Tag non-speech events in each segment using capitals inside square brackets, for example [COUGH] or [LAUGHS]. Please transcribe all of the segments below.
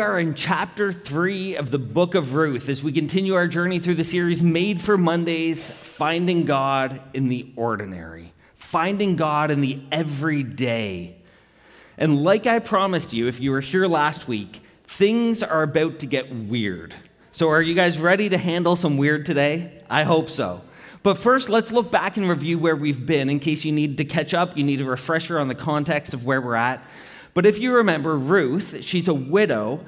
Are in chapter three of the book of Ruth as we continue our journey through the series Made for Mondays Finding God in the Ordinary, finding God in the everyday. And like I promised you, if you were here last week, things are about to get weird. So, are you guys ready to handle some weird today? I hope so. But first, let's look back and review where we've been in case you need to catch up, you need a refresher on the context of where we're at. But if you remember Ruth, she's a widow,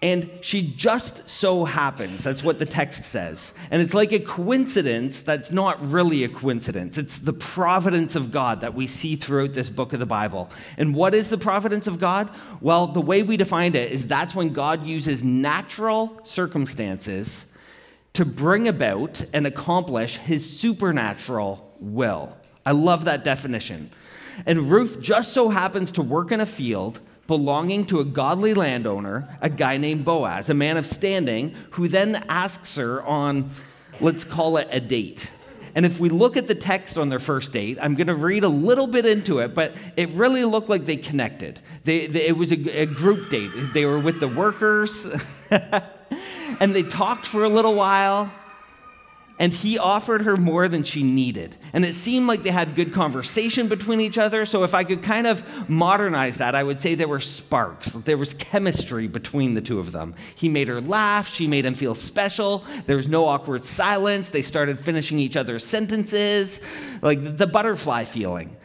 and she just so happens. That's what the text says. And it's like a coincidence that's not really a coincidence. It's the providence of God that we see throughout this book of the Bible. And what is the providence of God? Well, the way we define it is that's when God uses natural circumstances to bring about and accomplish his supernatural will. I love that definition. And Ruth just so happens to work in a field belonging to a godly landowner, a guy named Boaz, a man of standing, who then asks her on, let's call it a date. And if we look at the text on their first date, I'm going to read a little bit into it, but it really looked like they connected. They, they, it was a, a group date. They were with the workers, [LAUGHS] and they talked for a little while and he offered her more than she needed. And it seemed like they had good conversation between each other. So, if I could kind of modernize that, I would say there were sparks. There was chemistry between the two of them. He made her laugh, she made him feel special. There was no awkward silence. They started finishing each other's sentences, like the butterfly feeling.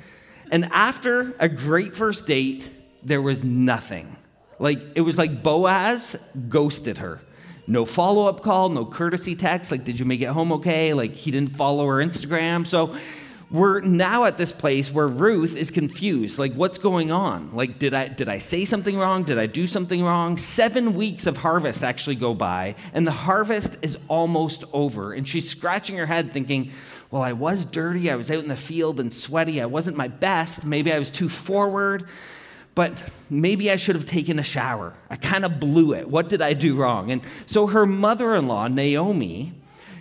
And after a great first date, there was nothing. Like, it was like Boaz ghosted her no follow up call, no courtesy text, like, did you make it home okay? Like, he didn't follow her Instagram. So, we're now at this place where Ruth is confused. Like, what's going on? Like, did I, did I say something wrong? Did I do something wrong? Seven weeks of harvest actually go by, and the harvest is almost over. And she's scratching her head thinking, well, I was dirty. I was out in the field and sweaty. I wasn't my best. Maybe I was too forward but maybe I should have taken a shower. I kind of blew it. What did I do wrong? And so her mother in law, Naomi,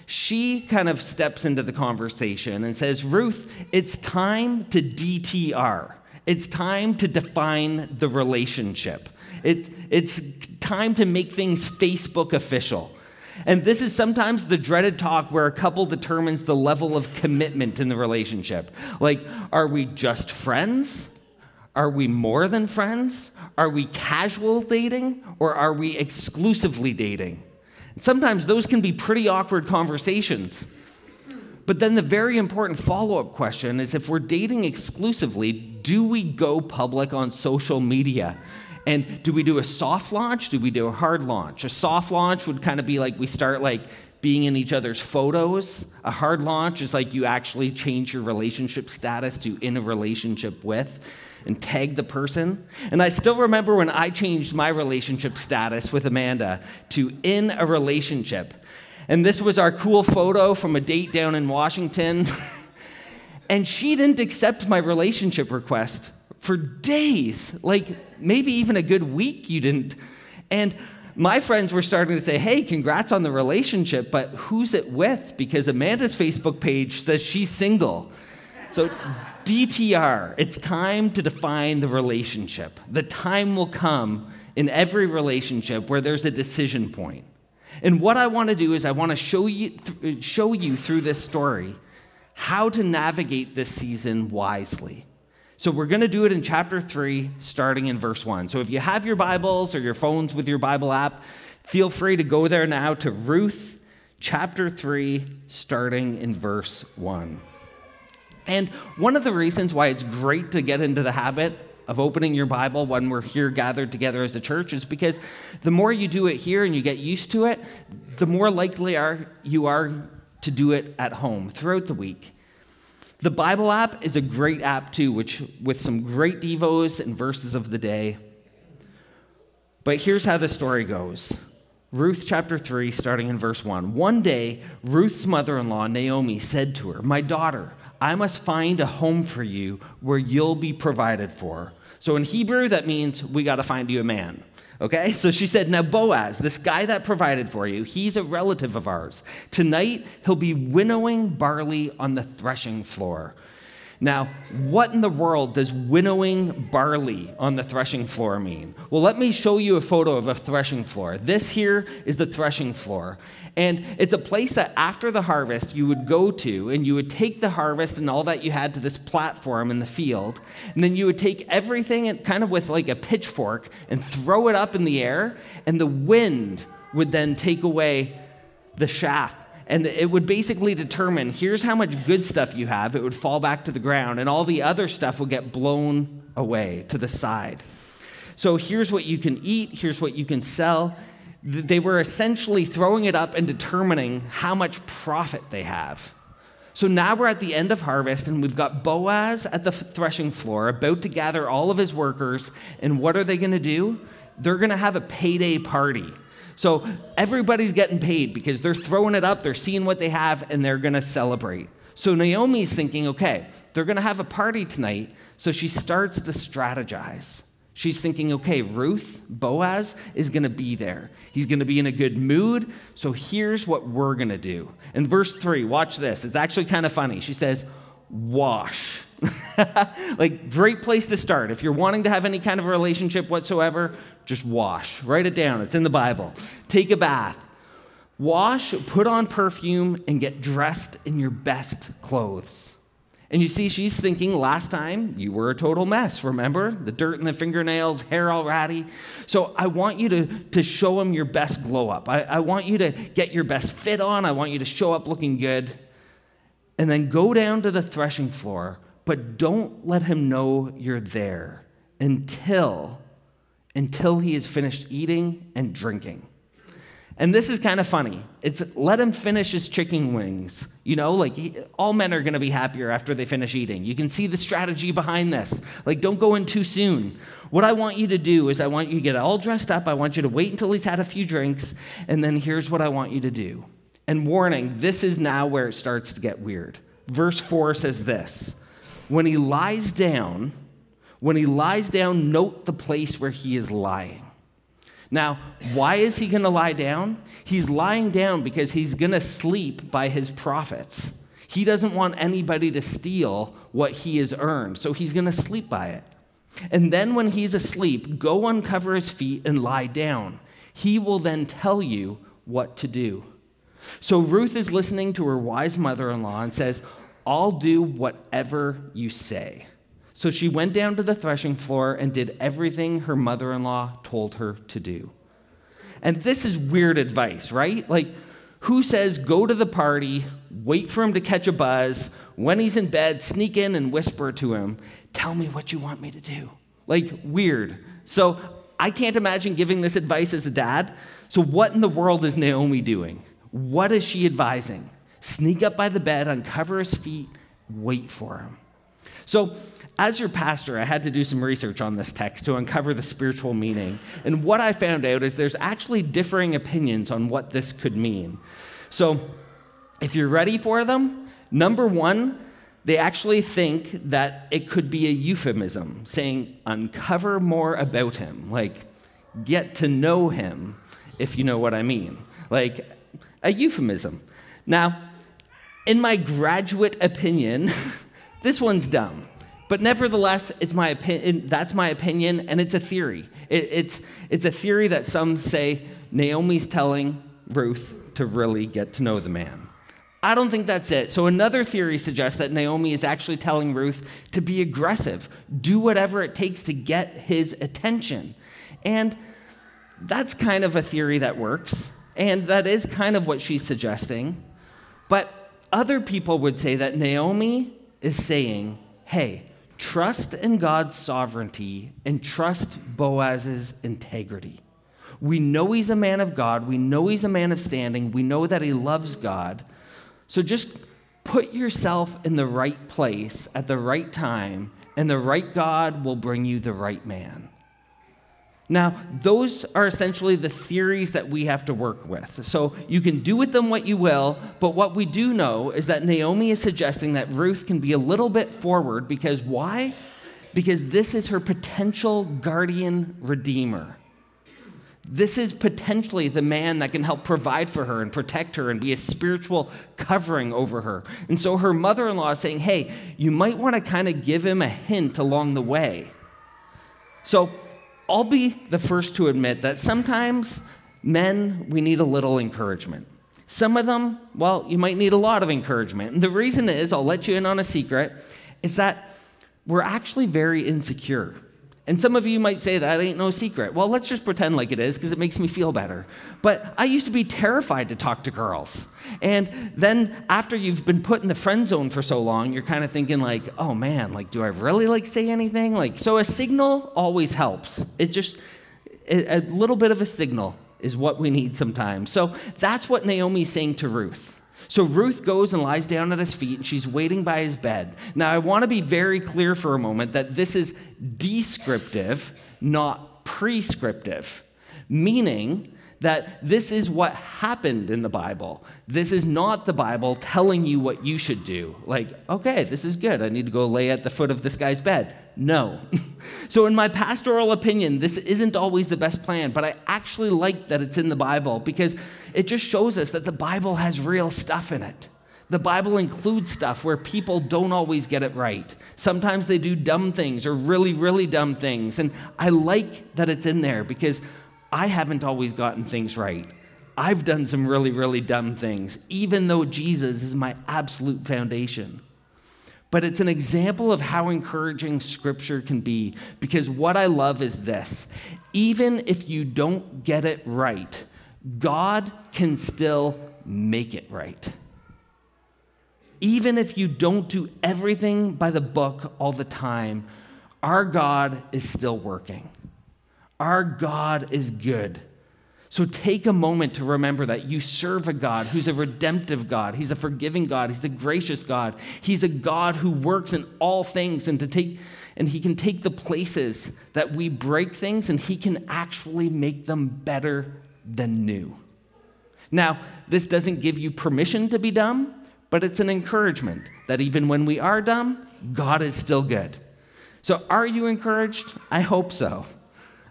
she kind of steps into the conversation and says, Ruth, it's time to DTR. It's time to define the relationship. It, it's time to make things Facebook official. And this is sometimes the dreaded talk where a couple determines the level of commitment in the relationship. Like, are we just friends? Are we more than friends? Are we casual dating? Or are we exclusively dating? sometimes those can be pretty awkward conversations. But then the very important follow up question is if we're dating exclusively, do we go public on social media? And do we do a soft launch? Do we do a hard launch? A soft launch would kind of be like we start like being in each other's photos. A hard launch is like you actually change your relationship status to in a relationship with and tag the person. And I still remember when I changed my relationship status with Amanda to in a relationship. And this was our cool photo from a date down in Washington. [LAUGHS] and she didn't accept my relationship request for days, like maybe even a good week, you didn't. And my friends were starting to say, hey, congrats on the relationship, but who's it with? Because Amanda's Facebook page says she's single. So DTR, it's time to define the relationship. The time will come in every relationship where there's a decision point. And what I want to do is I want to show you, show you through this story how to navigate this season wisely. So we're going to do it in chapter 3, starting in verse 1. So if you have your Bibles or your phones with your Bible app, feel free to go there now to Ruth chapter 3, starting in verse 1. And one of the reasons why it's great to get into the habit of opening your Bible when we're here gathered together as a church is because the more you do it here and you get used to it, the more likely are you are to do it at home throughout the week. The Bible app is a great app too, which with some great devos and verses of the day. But here's how the story goes. Ruth chapter 3, starting in verse 1. One day, Ruth's mother in law, Naomi, said to her, My daughter, I must find a home for you where you'll be provided for. So in Hebrew, that means we got to find you a man. Okay? So she said, Now Boaz, this guy that provided for you, he's a relative of ours. Tonight, he'll be winnowing barley on the threshing floor. Now, what in the world does winnowing barley on the threshing floor mean? Well, let me show you a photo of a threshing floor. This here is the threshing floor. And it's a place that after the harvest you would go to and you would take the harvest and all that you had to this platform in the field. And then you would take everything and kind of with like a pitchfork and throw it up in the air. And the wind would then take away the chaff and it would basically determine here's how much good stuff you have. It would fall back to the ground, and all the other stuff would get blown away to the side. So here's what you can eat, here's what you can sell. They were essentially throwing it up and determining how much profit they have. So now we're at the end of harvest, and we've got Boaz at the threshing floor about to gather all of his workers. And what are they going to do? They're going to have a payday party. So everybody's getting paid because they're throwing it up, they're seeing what they have, and they're going to celebrate. So Naomi's thinking, okay, they're going to have a party tonight. So she starts to strategize. She's thinking, okay, Ruth, Boaz is going to be there. He's going to be in a good mood. So here's what we're going to do. In verse three, watch this. It's actually kind of funny. She says, wash. [LAUGHS] like, great place to start. If you're wanting to have any kind of relationship whatsoever, just wash. Write it down. It's in the Bible. Take a bath. Wash, put on perfume, and get dressed in your best clothes. And you see, she's thinking last time you were a total mess, remember? The dirt in the fingernails, hair all ratty. So I want you to, to show him your best glow up. I, I want you to get your best fit on. I want you to show up looking good. And then go down to the threshing floor, but don't let him know you're there until until he is finished eating and drinking. And this is kind of funny. It's let him finish his chicken wings. You know, like he, all men are going to be happier after they finish eating. You can see the strategy behind this. Like, don't go in too soon. What I want you to do is, I want you to get all dressed up. I want you to wait until he's had a few drinks. And then here's what I want you to do. And warning, this is now where it starts to get weird. Verse 4 says this When he lies down, when he lies down, note the place where he is lying. Now, why is he going to lie down? He's lying down because he's going to sleep by his profits. He doesn't want anybody to steal what he has earned, so he's going to sleep by it. And then when he's asleep, go uncover his feet and lie down. He will then tell you what to do. So Ruth is listening to her wise mother in law and says, I'll do whatever you say. So she went down to the threshing floor and did everything her mother in law told her to do. And this is weird advice, right? Like, who says go to the party, wait for him to catch a buzz, when he's in bed, sneak in and whisper to him, Tell me what you want me to do? Like, weird. So I can't imagine giving this advice as a dad. So, what in the world is Naomi doing? What is she advising? Sneak up by the bed, uncover his feet, wait for him. So, as your pastor, I had to do some research on this text to uncover the spiritual meaning. And what I found out is there's actually differing opinions on what this could mean. So, if you're ready for them, number one, they actually think that it could be a euphemism, saying, uncover more about him, like get to know him, if you know what I mean. Like a euphemism. Now, in my graduate opinion, [LAUGHS] this one's dumb. But nevertheless, it's my opinion, that's my opinion, and it's a theory. It, it's, it's a theory that some say Naomi's telling Ruth to really get to know the man. I don't think that's it. So, another theory suggests that Naomi is actually telling Ruth to be aggressive, do whatever it takes to get his attention. And that's kind of a theory that works, and that is kind of what she's suggesting. But other people would say that Naomi is saying, hey, Trust in God's sovereignty and trust Boaz's integrity. We know he's a man of God. We know he's a man of standing. We know that he loves God. So just put yourself in the right place at the right time, and the right God will bring you the right man. Now, those are essentially the theories that we have to work with. So you can do with them what you will, but what we do know is that Naomi is suggesting that Ruth can be a little bit forward because why? Because this is her potential guardian redeemer. This is potentially the man that can help provide for her and protect her and be a spiritual covering over her. And so her mother in law is saying, hey, you might want to kind of give him a hint along the way. So I'll be the first to admit that sometimes men, we need a little encouragement. Some of them, well, you might need a lot of encouragement. And the reason is, I'll let you in on a secret, is that we're actually very insecure. And some of you might say that ain't no secret. Well, let's just pretend like it is because it makes me feel better. But I used to be terrified to talk to girls. And then after you've been put in the friend zone for so long, you're kind of thinking like, "Oh man, like do I really like say anything?" Like so a signal always helps. It just a little bit of a signal is what we need sometimes. So that's what Naomi's saying to Ruth. So Ruth goes and lies down at his feet, and she's waiting by his bed. Now, I want to be very clear for a moment that this is descriptive, not prescriptive, meaning that this is what happened in the Bible. This is not the Bible telling you what you should do. Like, okay, this is good. I need to go lay at the foot of this guy's bed. No. [LAUGHS] so, in my pastoral opinion, this isn't always the best plan, but I actually like that it's in the Bible because it just shows us that the Bible has real stuff in it. The Bible includes stuff where people don't always get it right. Sometimes they do dumb things or really, really dumb things. And I like that it's in there because I haven't always gotten things right. I've done some really, really dumb things, even though Jesus is my absolute foundation. But it's an example of how encouraging Scripture can be because what I love is this even if you don't get it right, God can still make it right. Even if you don't do everything by the book all the time, our God is still working. Our God is good. So take a moment to remember that you serve a God who's a redemptive God. He's a forgiving God. He's a gracious God. He's a God who works in all things and to take and he can take the places that we break things and he can actually make them better than new. Now, this doesn't give you permission to be dumb, but it's an encouragement that even when we are dumb, God is still good. So, are you encouraged? I hope so.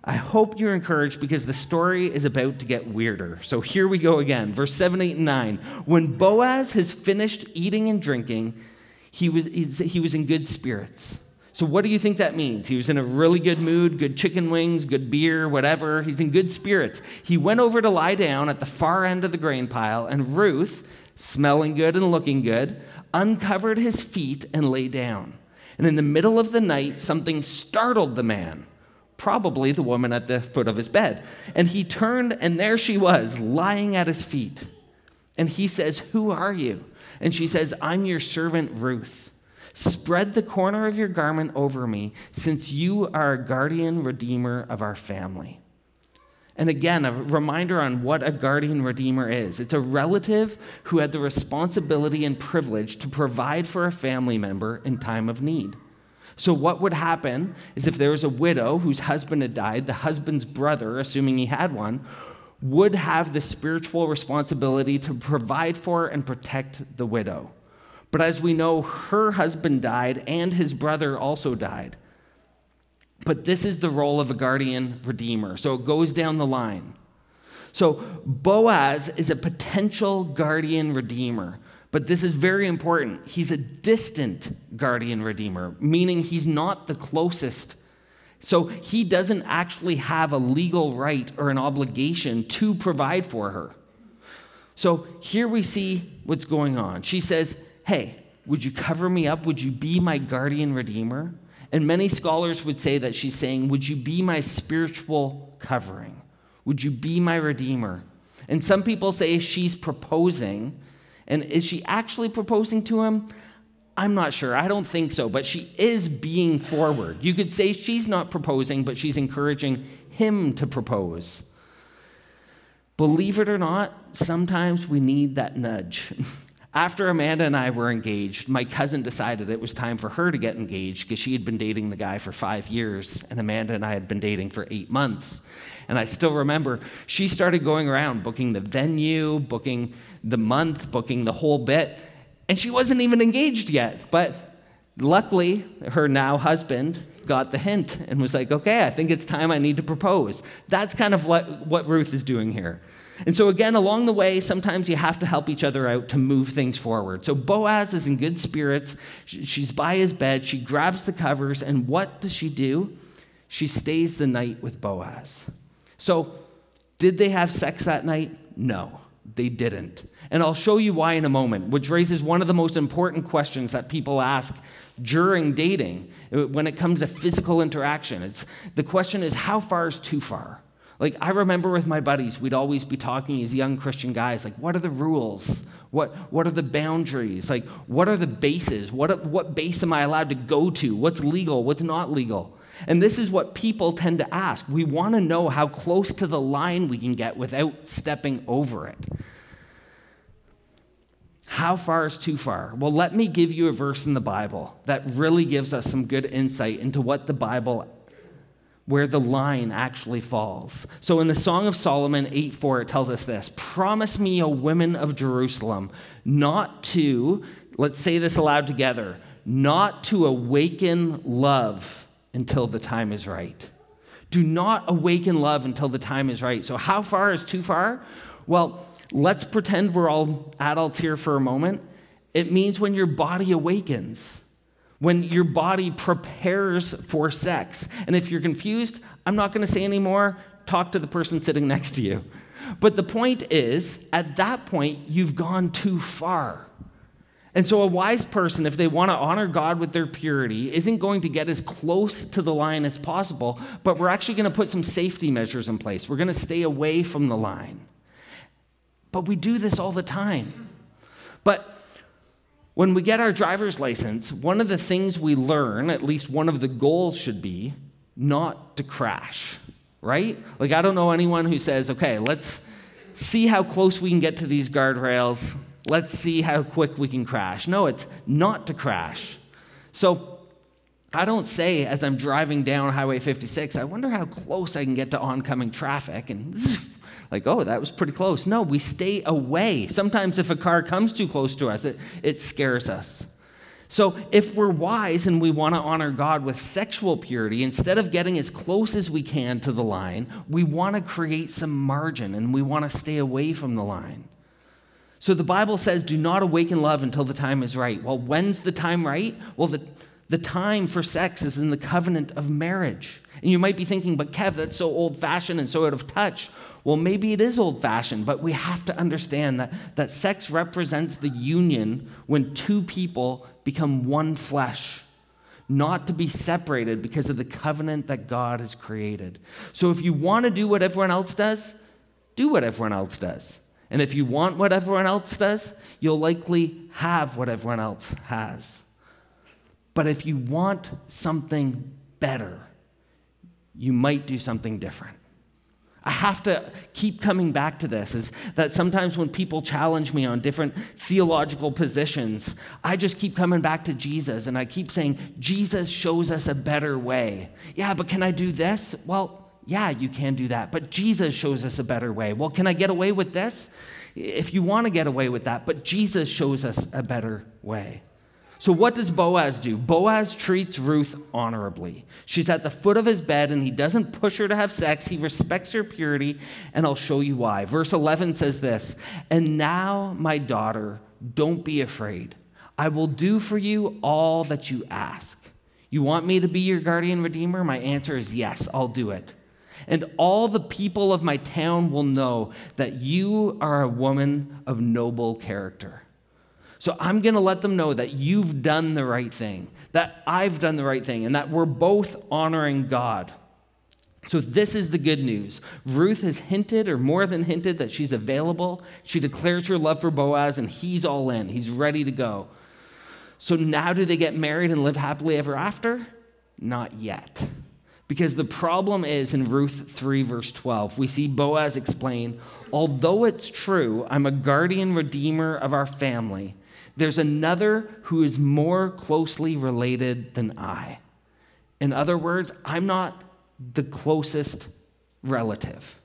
I hope you're encouraged because the story is about to get weirder. So here we go again, verse 7, 8, and 9. When Boaz has finished eating and drinking, he was, he was in good spirits. So, what do you think that means? He was in a really good mood, good chicken wings, good beer, whatever. He's in good spirits. He went over to lie down at the far end of the grain pile, and Ruth, smelling good and looking good, uncovered his feet and lay down. And in the middle of the night, something startled the man probably the woman at the foot of his bed. And he turned, and there she was, lying at his feet. And he says, Who are you? And she says, I'm your servant Ruth. Spread the corner of your garment over me, since you are a guardian redeemer of our family. And again, a reminder on what a guardian redeemer is it's a relative who had the responsibility and privilege to provide for a family member in time of need. So, what would happen is if there was a widow whose husband had died, the husband's brother, assuming he had one, would have the spiritual responsibility to provide for and protect the widow. But as we know, her husband died and his brother also died. But this is the role of a guardian redeemer. So it goes down the line. So Boaz is a potential guardian redeemer. But this is very important. He's a distant guardian redeemer, meaning he's not the closest. So he doesn't actually have a legal right or an obligation to provide for her. So here we see what's going on. She says, Hey, would you cover me up? Would you be my guardian redeemer? And many scholars would say that she's saying, Would you be my spiritual covering? Would you be my redeemer? And some people say she's proposing and is she actually proposing to him? I'm not sure. I don't think so, but she is being forward. You could say she's not proposing, but she's encouraging him to propose. Believe it or not, sometimes we need that nudge. [LAUGHS] After Amanda and I were engaged, my cousin decided it was time for her to get engaged because she had been dating the guy for five years, and Amanda and I had been dating for eight months. And I still remember she started going around booking the venue, booking the month, booking the whole bit, and she wasn't even engaged yet. But Luckily, her now husband got the hint and was like, okay, I think it's time I need to propose. That's kind of what, what Ruth is doing here. And so, again, along the way, sometimes you have to help each other out to move things forward. So, Boaz is in good spirits. She's by his bed. She grabs the covers. And what does she do? She stays the night with Boaz. So, did they have sex that night? No, they didn't. And I'll show you why in a moment, which raises one of the most important questions that people ask during dating uh, when it comes to physical interaction. It's, the question is, how far is too far? Like, I remember with my buddies, we'd always be talking as young Christian guys, like, what are the rules? What, what are the boundaries? Like, what are the bases? What, what base am I allowed to go to? What's legal? What's not legal? And this is what people tend to ask. We want to know how close to the line we can get without stepping over it. How far is too far? Well, let me give you a verse in the Bible that really gives us some good insight into what the Bible where the line actually falls. So in the Song of Solomon 8 4, it tells us this Promise me, O women of Jerusalem, not to, let's say this aloud together, not to awaken love until the time is right. Do not awaken love until the time is right. So, how far is too far? Well, let's pretend we're all adults here for a moment. It means when your body awakens when your body prepares for sex. And if you're confused, I'm not going to say anymore. Talk to the person sitting [LAUGHS] next to you. But the point is, at that point, you've gone too far. And so, a wise person, if they want to honor God with their purity, isn't going to get as close to the line as possible, but we're actually going to put some safety measures in place. We're going to stay away from the line. But we do this all the time. But when we get our driver's license, one of the things we learn, at least one of the goals should be, not to crash, right? Like, I don't know anyone who says, okay, let's see how close we can get to these guardrails. Let's see how quick we can crash. No, it's not to crash. So, I don't say as I'm driving down Highway 56, I wonder how close I can get to oncoming traffic and [LAUGHS] like, oh, that was pretty close. No, we stay away. Sometimes if a car comes too close to us, it, it scares us. So, if we're wise and we want to honor God with sexual purity, instead of getting as close as we can to the line, we want to create some margin and we want to stay away from the line. So, the Bible says, do not awaken love until the time is right. Well, when's the time right? Well, the, the time for sex is in the covenant of marriage. And you might be thinking, but Kev, that's so old fashioned and so out of touch. Well, maybe it is old fashioned, but we have to understand that, that sex represents the union when two people become one flesh, not to be separated because of the covenant that God has created. So if you want to do what everyone else does, do what everyone else does. And if you want what everyone else does, you'll likely have what everyone else has. But if you want something better, you might do something different. I have to keep coming back to this is that sometimes when people challenge me on different theological positions, I just keep coming back to Jesus and I keep saying, Jesus shows us a better way. Yeah, but can I do this? Well, yeah, you can do that, but Jesus shows us a better way. Well, can I get away with this? If you want to get away with that, but Jesus shows us a better way. So, what does Boaz do? Boaz treats Ruth honorably. She's at the foot of his bed, and he doesn't push her to have sex. He respects her purity, and I'll show you why. Verse 11 says this And now, my daughter, don't be afraid. I will do for you all that you ask. You want me to be your guardian redeemer? My answer is yes, I'll do it. And all the people of my town will know that you are a woman of noble character. So I'm going to let them know that you've done the right thing, that I've done the right thing, and that we're both honoring God. So, this is the good news. Ruth has hinted, or more than hinted, that she's available. She declares her love for Boaz, and he's all in. He's ready to go. So, now do they get married and live happily ever after? Not yet. Because the problem is in Ruth 3, verse 12, we see Boaz explain, although it's true, I'm a guardian redeemer of our family there's another who is more closely related than I. In other words, I'm not the closest relative.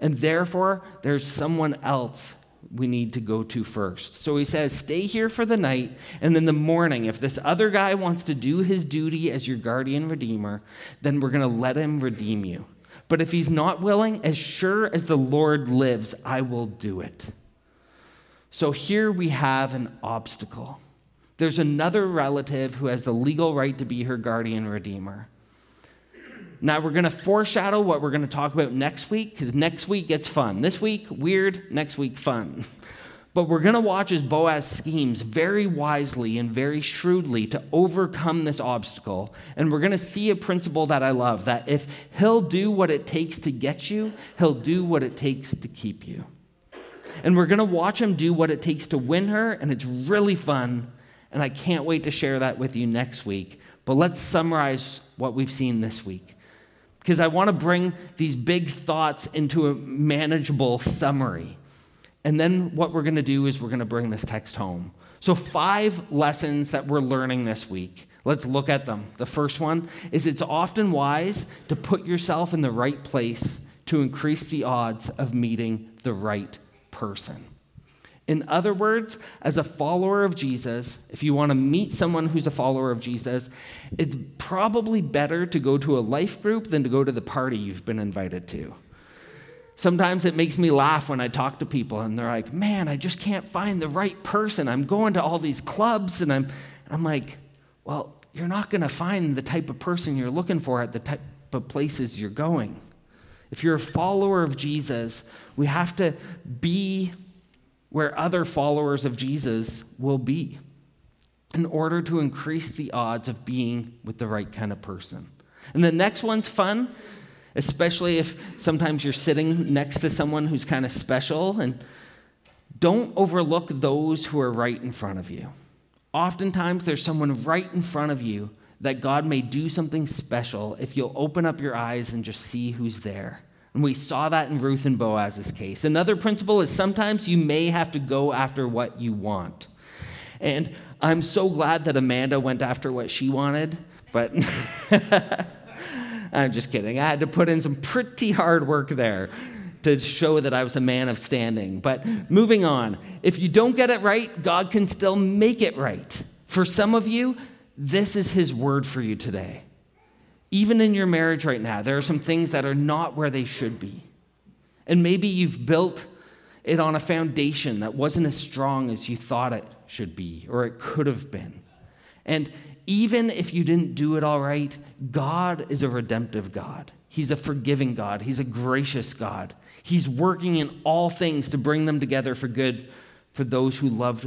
And therefore, there's someone else we need to go to first. So he says, Stay here for the night, and in the morning, if this other guy wants to do his duty as your guardian redeemer, then we're going to let him redeem you. But if he's not willing, as sure as the Lord lives, I will do it. So here we have an obstacle. There's another relative who has the legal right to be her guardian redeemer. Now, we're going to foreshadow what we're going to talk about next week because next week gets fun. This week, weird. Next week, fun. [LAUGHS] But we're going to watch as Boaz schemes very wisely and very shrewdly to overcome this obstacle. And we're going to see a principle that I love that if he'll do what it takes to get you, he'll do what it takes to keep you. And we're going to watch him do what it takes to win her, and it's really fun. And I can't wait to share that with you next week. But let's summarize what we've seen this week because I want to bring these big thoughts into a manageable summary. And then what we're going to do is we're going to bring this text home. So, five lessons that we're learning this week. Let's look at them. The first one is it's often wise to put yourself in the right place to increase the odds of meeting the right person. In other words, as a follower of Jesus, if you want to meet someone who's a follower of Jesus, it's probably better to go to a life group than to go to the party you've been invited to. Sometimes it makes me laugh when I talk to people and they're like, man, I just can't find the right person. I'm going to all these clubs and I'm, I'm like, well, you're not going to find the type of person you're looking for at the type of places you're going. If you're a follower of Jesus, we have to be where other followers of Jesus will be in order to increase the odds of being with the right kind of person. And the next one's fun, especially if sometimes you're sitting next to someone who's kind of special. And don't overlook those who are right in front of you. Oftentimes, there's someone right in front of you that God may do something special if you'll open up your eyes and just see who's there. And we saw that in Ruth and Boaz's case. Another principle is sometimes you may have to go after what you want. And I'm so glad that Amanda went after what she wanted, but [LAUGHS] I'm just kidding. I had to put in some pretty hard work there to show that I was a man of standing. But moving on, if you don't get it right, God can still make it right. For some of you, this is His word for you today. Even in your marriage right now, there are some things that are not where they should be. And maybe you've built it on a foundation that wasn't as strong as you thought it should be or it could have been. And even if you didn't do it all right, God is a redemptive God. He's a forgiving God. He's a gracious God. He's working in all things to bring them together for good for those who love,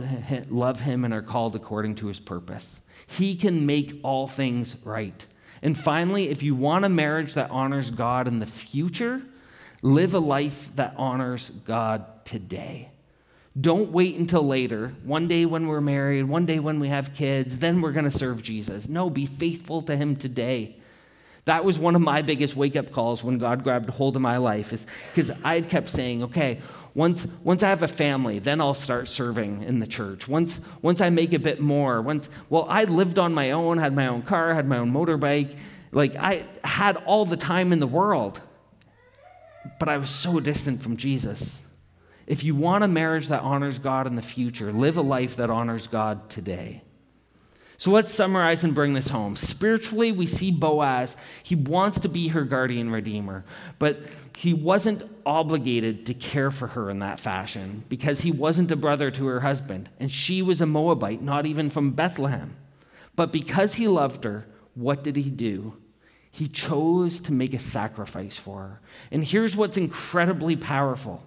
love him and are called according to his purpose. He can make all things right. And finally, if you want a marriage that honors God in the future, live a life that honors God today. Don't wait until later, one day when we're married, one day when we have kids, then we're going to serve Jesus. No, be faithful to Him today. That was one of my biggest wake up calls when God grabbed hold of my life, is because I had kept saying, okay, once, once I have a family, then I'll start serving in the church. Once, once I make a bit more, once, well, I lived on my own, had my own car, had my own motorbike. Like, I had all the time in the world, but I was so distant from Jesus. If you want a marriage that honors God in the future, live a life that honors God today. So let's summarize and bring this home. Spiritually, we see Boaz. He wants to be her guardian redeemer, but he wasn't obligated to care for her in that fashion because he wasn't a brother to her husband, and she was a Moabite, not even from Bethlehem. But because he loved her, what did he do? He chose to make a sacrifice for her. And here's what's incredibly powerful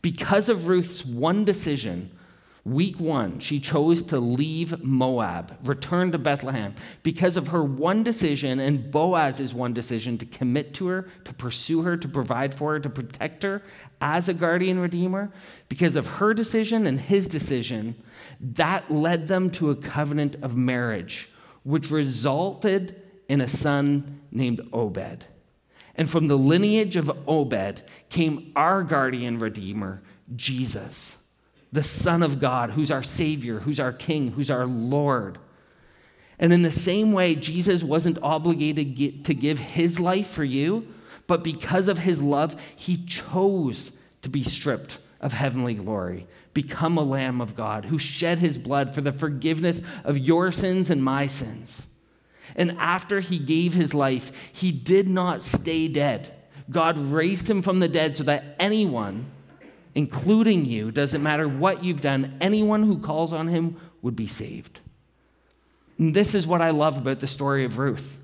because of Ruth's one decision, Week one, she chose to leave Moab, return to Bethlehem, because of her one decision and Boaz's one decision to commit to her, to pursue her, to provide for her, to protect her as a guardian redeemer. Because of her decision and his decision, that led them to a covenant of marriage, which resulted in a son named Obed. And from the lineage of Obed came our guardian redeemer, Jesus the Son of God, who's our Savior, who's our King, who's our Lord. And in the same way, Jesus wasn't obligated to give his life for you, but because of his love, he chose to be stripped of heavenly glory, become a Lamb of God who shed his blood for the forgiveness of your sins and my sins. And after he gave his life, he did not stay dead. God raised him from the dead so that anyone, including you, doesn't matter what you've done, anyone who calls on him would be saved. And this is what I love about the story of Ruth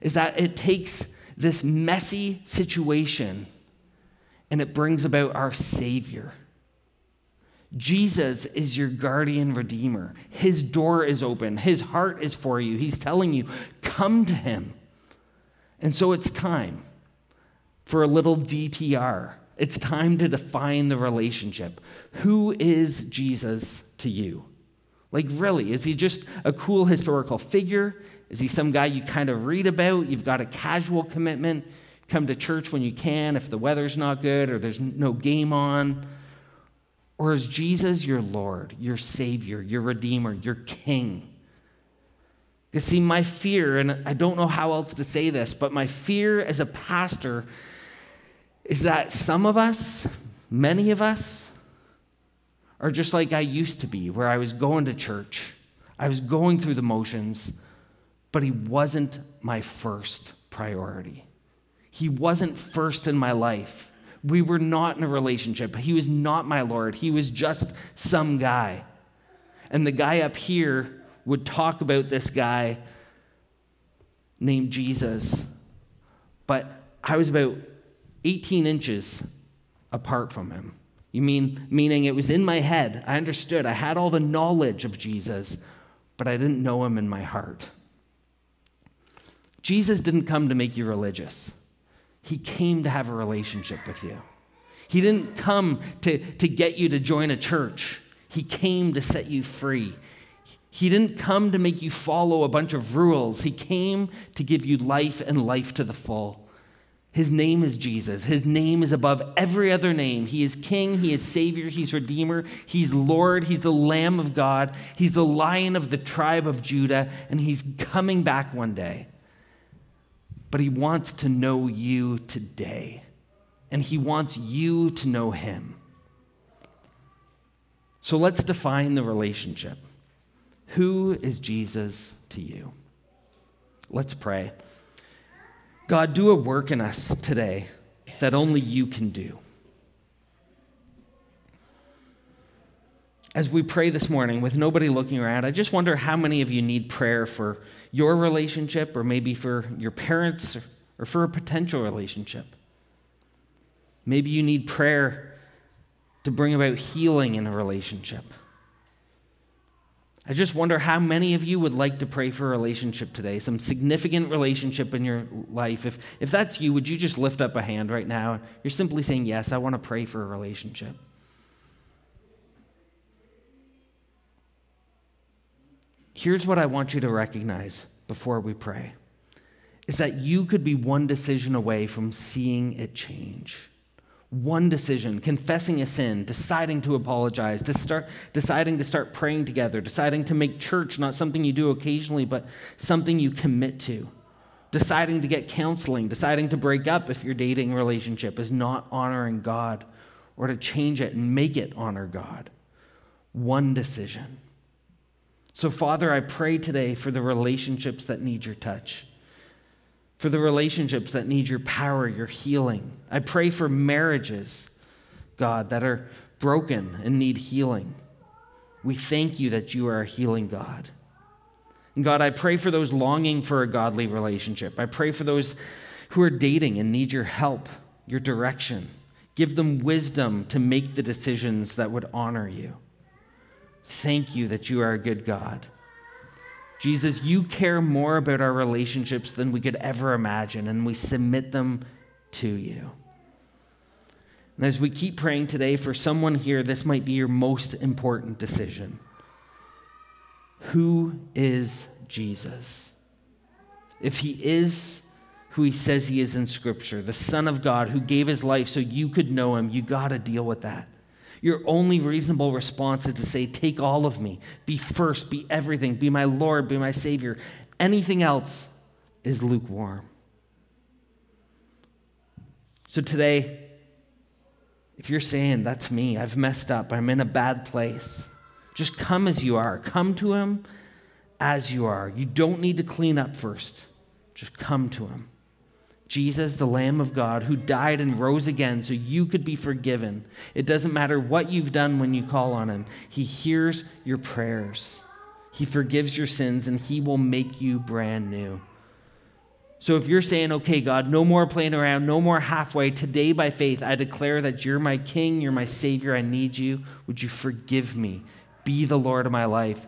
is that it takes this messy situation and it brings about our savior. Jesus is your guardian redeemer. His door is open. His heart is for you. He's telling you, come to him. And so it's time for a little DTR. It's time to define the relationship. Who is Jesus to you? Like, really, is he just a cool historical figure? Is he some guy you kind of read about? You've got a casual commitment, come to church when you can if the weather's not good or there's no game on? Or is Jesus your Lord, your Savior, your Redeemer, your King? You see, my fear, and I don't know how else to say this, but my fear as a pastor is that some of us, many of us, are just like I used to be, where I was going to church, I was going through the motions, but He wasn't my first priority. He wasn't first in my life. We were not in a relationship. He was not my Lord. He was just some guy. And the guy up here would talk about this guy named Jesus. But I was about 18 inches apart from him. You mean, meaning it was in my head. I understood. I had all the knowledge of Jesus, but I didn't know him in my heart. Jesus didn't come to make you religious, he came to have a relationship with you. He didn't come to, to get you to join a church, he came to set you free. He didn't come to make you follow a bunch of rules. He came to give you life and life to the full. His name is Jesus. His name is above every other name. He is King, He is Savior, He's Redeemer, He's Lord, He's the Lamb of God, He's the Lion of the tribe of Judah, and He's coming back one day. But He wants to know you today, and He wants you to know Him. So let's define the relationship. Who is Jesus to you? Let's pray. God, do a work in us today that only you can do. As we pray this morning with nobody looking around, I just wonder how many of you need prayer for your relationship or maybe for your parents or for a potential relationship. Maybe you need prayer to bring about healing in a relationship. I just wonder how many of you would like to pray for a relationship today, some significant relationship in your life. If, if that's you, would you just lift up a hand right now? You're simply saying, Yes, I want to pray for a relationship. Here's what I want you to recognize before we pray is that you could be one decision away from seeing it change one decision, confessing a sin, deciding to apologize, to start, deciding to start praying together, deciding to make church not something you do occasionally, but something you commit to, deciding to get counseling, deciding to break up if your dating relationship is not honoring God, or to change it and make it honor God. One decision. So, Father, I pray today for the relationships that need your touch for the relationships that need your power, your healing. I pray for marriages, God, that are broken and need healing. We thank you that you are a healing God. And God, I pray for those longing for a godly relationship. I pray for those who are dating and need your help, your direction. Give them wisdom to make the decisions that would honor you. Thank you that you are a good God. Jesus, you care more about our relationships than we could ever imagine, and we submit them to you. And as we keep praying today, for someone here, this might be your most important decision. Who is Jesus? If he is who he says he is in Scripture, the Son of God who gave his life so you could know him, you got to deal with that. Your only reasonable response is to say, Take all of me. Be first, be everything, be my Lord, be my Savior. Anything else is lukewarm. So today, If you're saying, That's me, I've messed up, I'm in a bad place, just come as you are. Come to Him as you are. You don't need to clean up first, just come to Him. Jesus, the Lamb of God, who died and rose again so you could be forgiven. It doesn't matter what you've done when you call on Him, He hears your prayers. He forgives your sins and He will make you brand new. So if you're saying, okay, God, no more playing around, no more halfway, today by faith, I declare that you're my King, you're my Savior, I need you. Would you forgive me? Be the Lord of my life.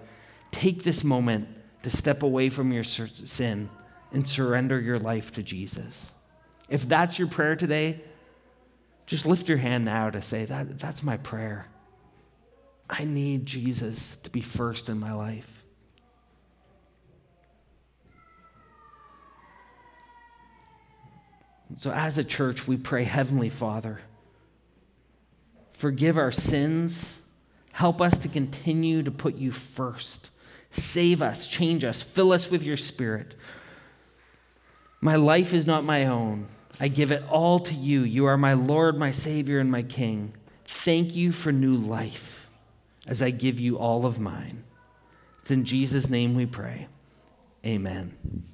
Take this moment to step away from your sin and surrender your life to Jesus. If that's your prayer today, just lift your hand now to say, that, That's my prayer. I need Jesus to be first in my life. So, as a church, we pray, Heavenly Father, forgive our sins. Help us to continue to put you first. Save us, change us, fill us with your spirit. My life is not my own. I give it all to you. You are my Lord, my Savior, and my King. Thank you for new life as I give you all of mine. It's in Jesus' name we pray. Amen.